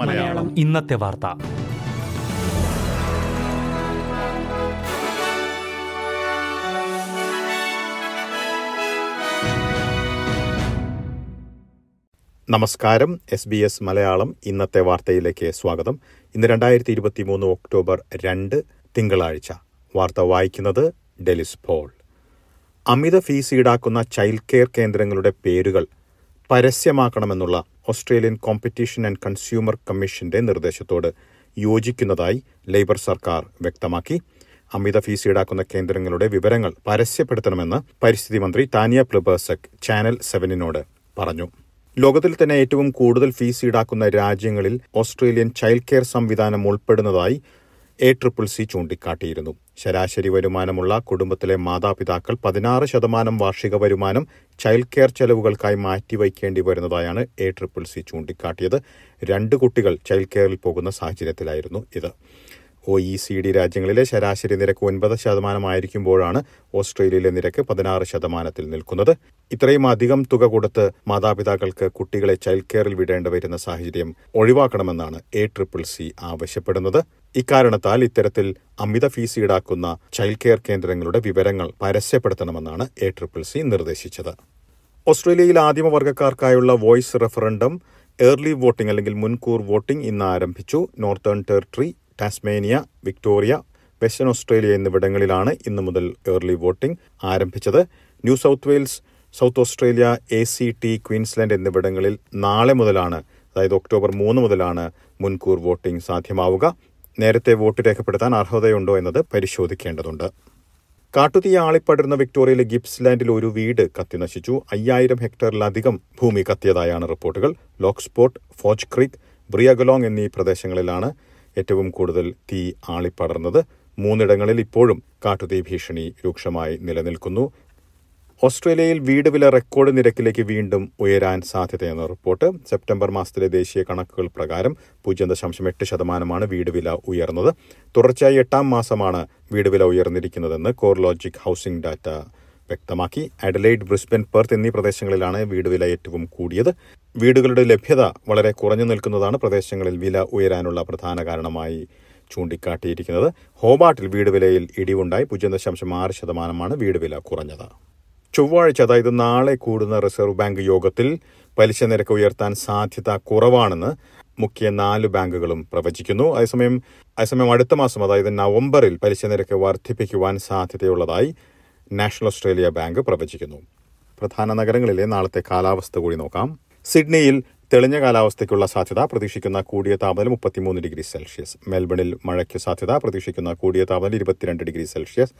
മലയാളം. ഇന്നത്തെ വാർത്ത. നമസ്കാരം. എസ് ബി എസ് മലയാളം ഇന്നത്തെ വാർത്തയിലേക്ക് സ്വാഗതം. ഇന്ന് രണ്ടായിരത്തി ഇരുപത്തി മൂന്ന് ഒക്ടോബർ രണ്ട് തിങ്കളാഴ്ച. വാർത്ത വായിക്കുന്നത് ഡെലിസ് പോൾ. അമിത ഫീസ് ഈടാക്കുന്ന ചൈൽഡ് കെയർ കേന്ദ്രങ്ങളുടെ പേരുകൾ പരസ്യമാക്കണമെന്നുള്ള ഓസ്ട്രേലിയൻ കോമ്പറ്റീഷൻ ആൻഡ് കൺസ്യൂമർ കമ്മീഷന്റെ നിർദ്ദേശത്തോട് യോജിക്കുന്നതായി ലേബർ സർക്കാർ വ്യക്തമാക്കി. അമിത ഫീസ് ഈടാക്കുന്ന കേന്ദ്രങ്ങളുടെ വിവരങ്ങൾ പരസ്യപ്പെടുത്തണമെന്ന് പരിസ്ഥിതി മന്ത്രി താനിയ പ്ലബേഴ്സക് ചാനൽ സെവനിനോട് പറഞ്ഞു. ലോകത്തിൽ തന്നെ ഏറ്റവും കൂടുതൽ ഫീസ് ഈടാക്കുന്ന രാജ്യങ്ങളിൽ ഓസ്ട്രേലിയൻ ചൈൽഡ് കെയർ സംവിധാനം ഉൾപ്പെടുന്നതായി എ ട്രിപ്പിൾ സി ചൂണ്ടിക്കാട്ടിയിരുന്നു. ശരാശരി വരുമാനമുള്ള കുടുംബത്തിലെ മാതാപിതാക്കൾ പതിനാറ് ശതമാനം വാർഷിക വരുമാനം ചൈൽഡ് കെയർ ചെലവുകൾക്കായി മാറ്റിവയ്ക്കേണ്ടി വരുന്നതായാണ് എ ട്രിപ്പിൾ സി ചൂണ്ടിക്കാട്ടിയത്. രണ്ട് കുട്ടികൾ ചൈൽഡ് കെയറിൽ പോകുന്ന സാഹചര്യത്തിലായിരുന്നു ഇത്. ഒ ഇ സി ഡി രാജ്യങ്ങളിലെ ശരാശരി നിരക്ക് ഒൻപത് ശതമാനമായിരിക്കുമ്പോഴാണ് ഓസ്ട്രേലിയയിലെ നിരക്ക് പതിനാറ് ശതമാനത്തിൽ നിൽക്കുന്നത്. ഇത്രയും അധികം തുക കൊടുത്ത് മാതാപിതാക്കൾക്ക് കുട്ടികളെ ചൈൽഡ് കെയറിൽ വിടേണ്ടി വരുന്ന സാഹചര്യം ഒഴിവാക്കണമെന്നാണ് എ ട്രിപ്പിൾ സി ആവശ്യപ്പെടുന്നത്. ഇക്കാരണത്താൽ ഇത്തരത്തിൽ അമിത ഫീസ് ഈടാക്കുന്ന ചൈൽഡ് കെയർ കേന്ദ്രങ്ങളുടെ വിവരങ്ങൾ പരസ്യപ്പെടുത്തണമെന്നാണ് എ ട്രിപ്പിൾ സി നിർദ്ദേശിച്ചത്. ഓസ്ട്രേലിയയിൽ ആദിമവർഗക്കാർക്കായുള്ള വോയിസ് റെഫറൻഡം ഏർലി വോട്ടിംഗ് അല്ലെങ്കിൽ മുൻകൂർ വോട്ടിംഗ് ഇന്ന് ആരംഭിച്ചു. Northern Territory Tasmania Victoria Western Australia എന്നിവിടങ്ങളിലാണ് ഇന്നു മുതൽ ഏർലി വോട്ടിംഗ് ആരംഭിച്ചത്. New South Wales South Australia A C T Queensland എന്നിവിടങ്ങളിൽ നാളെ മുതലാണ് അതായത് ഒക്ടോബർ മൂന്ന് മുതലാണ് മുൻകൂർ വോട്ടിംഗ് സാധ്യമാവുക. നേരത്തെ വോട്ട് രേഖപ്പെടുത്താൻ അർഹതയുണ്ടോ എന്നത് പരിശോധിക്കേണ്ടതുണ്ട്. കാട്ടുതീ ആളിപ്പടരുന്ന വിക്ടോറിയയിലെ ഗിപ്സ് ലാൻഡിൽ ഒരു വീട് കത്തിനശിച്ചു. അയ്യായിരം ഹെക്ടറിലധികം ഭൂമി കത്തിയതായാണ് റിപ്പോർട്ടുകൾ. ലോക്സ്പോർട്ട് ഫോജ് ക്രീക്ക് ബ്രിയഗലോങ് എന്നീ പ്രദേശങ്ങളിലാണ് ഏറ്റവും കൂടുതൽ തീ ആളിപ്പടർന്നത്. മൂന്നിടങ്ങളിൽ ഇപ്പോഴും കാട്ടുതീ ഭീഷണി രൂക്ഷമായി നിലനിൽക്കുന്നു. ഓസ്ട്രേലിയയിൽ വീട് വില റെക്കോർഡ് നിരക്കിലേക്ക് വീണ്ടും ഉയരാൻ സാധ്യതയെന്ന റിപ്പോർട്ട് സെപ്റ്റംബർ മാസത്തിലെ ദേശീയ കണക്കുകൾ പ്രകാരം പൂജ്യം ദശാംശം എട്ട് ശതമാനമാണ് വീട് വില ഉയർന്നത്. തുടർച്ചയായി എട്ടാം മാസമാണ് വീട് വില ഉയർന്നിരിക്കുന്നതെന്ന് കോർലോജിക് ഹൌസിംഗ് ഡാറ്റ വ്യക്തമാക്കി. അഡലൈഡ് ബ്രിസ്ബൻ പെർത്ത് എന്നീ പ്രദേശങ്ങളിലാണ് വീട് വില ഏറ്റവും കൂടിയത്. വീടുകളുടെ ലഭ്യത വളരെ കുറഞ്ഞു നിൽക്കുന്നതാണ് പ്രദേശങ്ങളിൽ വില ഉയരാനുള്ള പ്രധാന കാരണമായി ചൂണ്ടിക്കാട്ടിയിരിക്കുന്നത്. ഹോബാട്ടിൽ വീട് വിലയിൽ ഇടിവുണ്ടായി. പൂജ്യം ദശാംശം ആറ് ശതമാനമാണ് വീട് വില കുറഞ്ഞത്. ചൊവ്വാഴ്ച അതായത് നാളെ കൂടുന്ന റിസർവ് ബാങ്ക് യോഗത്തിൽ പലിശ നിരക്ക് ഉയർത്താൻ സാധ്യത കുറവാണെന്ന് മുഖ്യ നാല് ബാങ്കുകളും പ്രവചിക്കുന്നു. അതേസമയം അതേസമയം അടുത്ത മാസം അതായത് നവംബറിൽ പലിശ നിരക്ക് വർദ്ധിപ്പിക്കുവാൻ സാധ്യതയുള്ളതായി നാഷണൽ ഓസ്ട്രേലിയ ബാങ്ക് പ്രവചിക്കുന്നു. പ്രധാന നഗരങ്ങളിലെ നാളത്തെ കാലാവസ്ഥ കൂടി നോക്കാം. സിഡ്നിയിൽ തെളിഞ്ഞ കാലാവസ്ഥയ്ക്കുള്ള സാധ്യത പ്രതീക്ഷിക്കുന്ന കൂടിയ താപനില മുപ്പത്തിമൂന്ന് ഡിഗ്രി സെൽഷ്യസ്. മെൽബണിൽ മഴയ്ക്ക് സാധ്യത പ്രതീക്ഷിക്കുന്ന കൂടിയ താപനില ഇരുപത്തിരണ്ട് ഡിഗ്രി സെൽഷ്യസ്.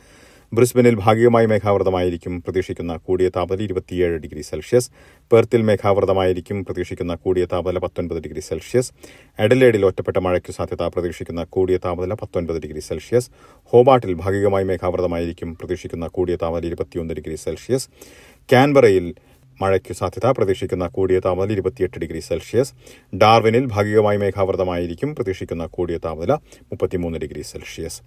ബ്രിസ്ബനിൽ ഭാഗികമായി മേഘാവൃതമായിരിക്കും പ്രതീക്ഷിക്കുന്ന കൂടിയ താപനില ഇരുപത്തിയേഴ് ഡിഗ്രി സെൽഷ്യസ്. പെർത്തിൽ മേഘാവൃതമായിരിക്കും പ്രതീക്ഷിക്കുന്ന കൂടിയ താപനില പത്തൊൻപത് ഡിഗ്രി സെൽഷ്യസ്. എഡലേഡിൽ ഒറ്റപ്പെട്ട മഴയ്ക്ക് സാധ്യത പ്രതീക്ഷിക്കുന്ന കൂടിയ താപനില പത്തൊൻപത് ഡിഗ്രി സെൽഷ്യസ്. ഹോബാട്ടിൽ ഭാഗികമായി മേഘാവൃതമായിരിക്കും പ്രതീക്ഷിക്കുന്ന കൂടിയ താപനില ഇരുപത്തിയൊന്ന് ഡിഗ്രി സെൽഷ്യസ്. കാൻബറയിൽ മഴയ്ക്ക് സാധ്യത. പ്രതീക്ഷിക്കുന്ന കൂടിയ താപനില ഇരുപത്തിയെട്ട് ഡിഗ്രി സെൽഷ്യസ്. ഡാർവിനിൽ ഭാഗികമായി മേഘാവൃതമായിരിക്കും. പ്രതീക്ഷിക്കുന്ന കൂടിയ താപനില മുപ്പത്തിമൂന്ന് ഡിഗ്രി സെൽഷ്യസ്.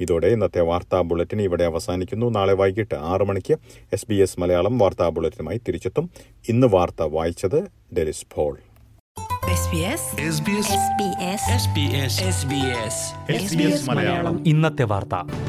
ഇതോടെ ഇന്നത്തെ വാർത്താ ബുള്ളറ്റിൻ ഇവിടെ അവസാനിക്കുന്നു. നാളെ വൈകിട്ട് ആറ് മണിക്ക് എസ് ബി എസ് മലയാളം വാർത്താ ബുള്ളറ്റിനുമായി തിരിച്ചെത്തും. ഇന്ന് വാർത്ത വായിച്ചത് ഡെലിസ് ഫോൾ ഇന്നത്തെ വാർത്ത.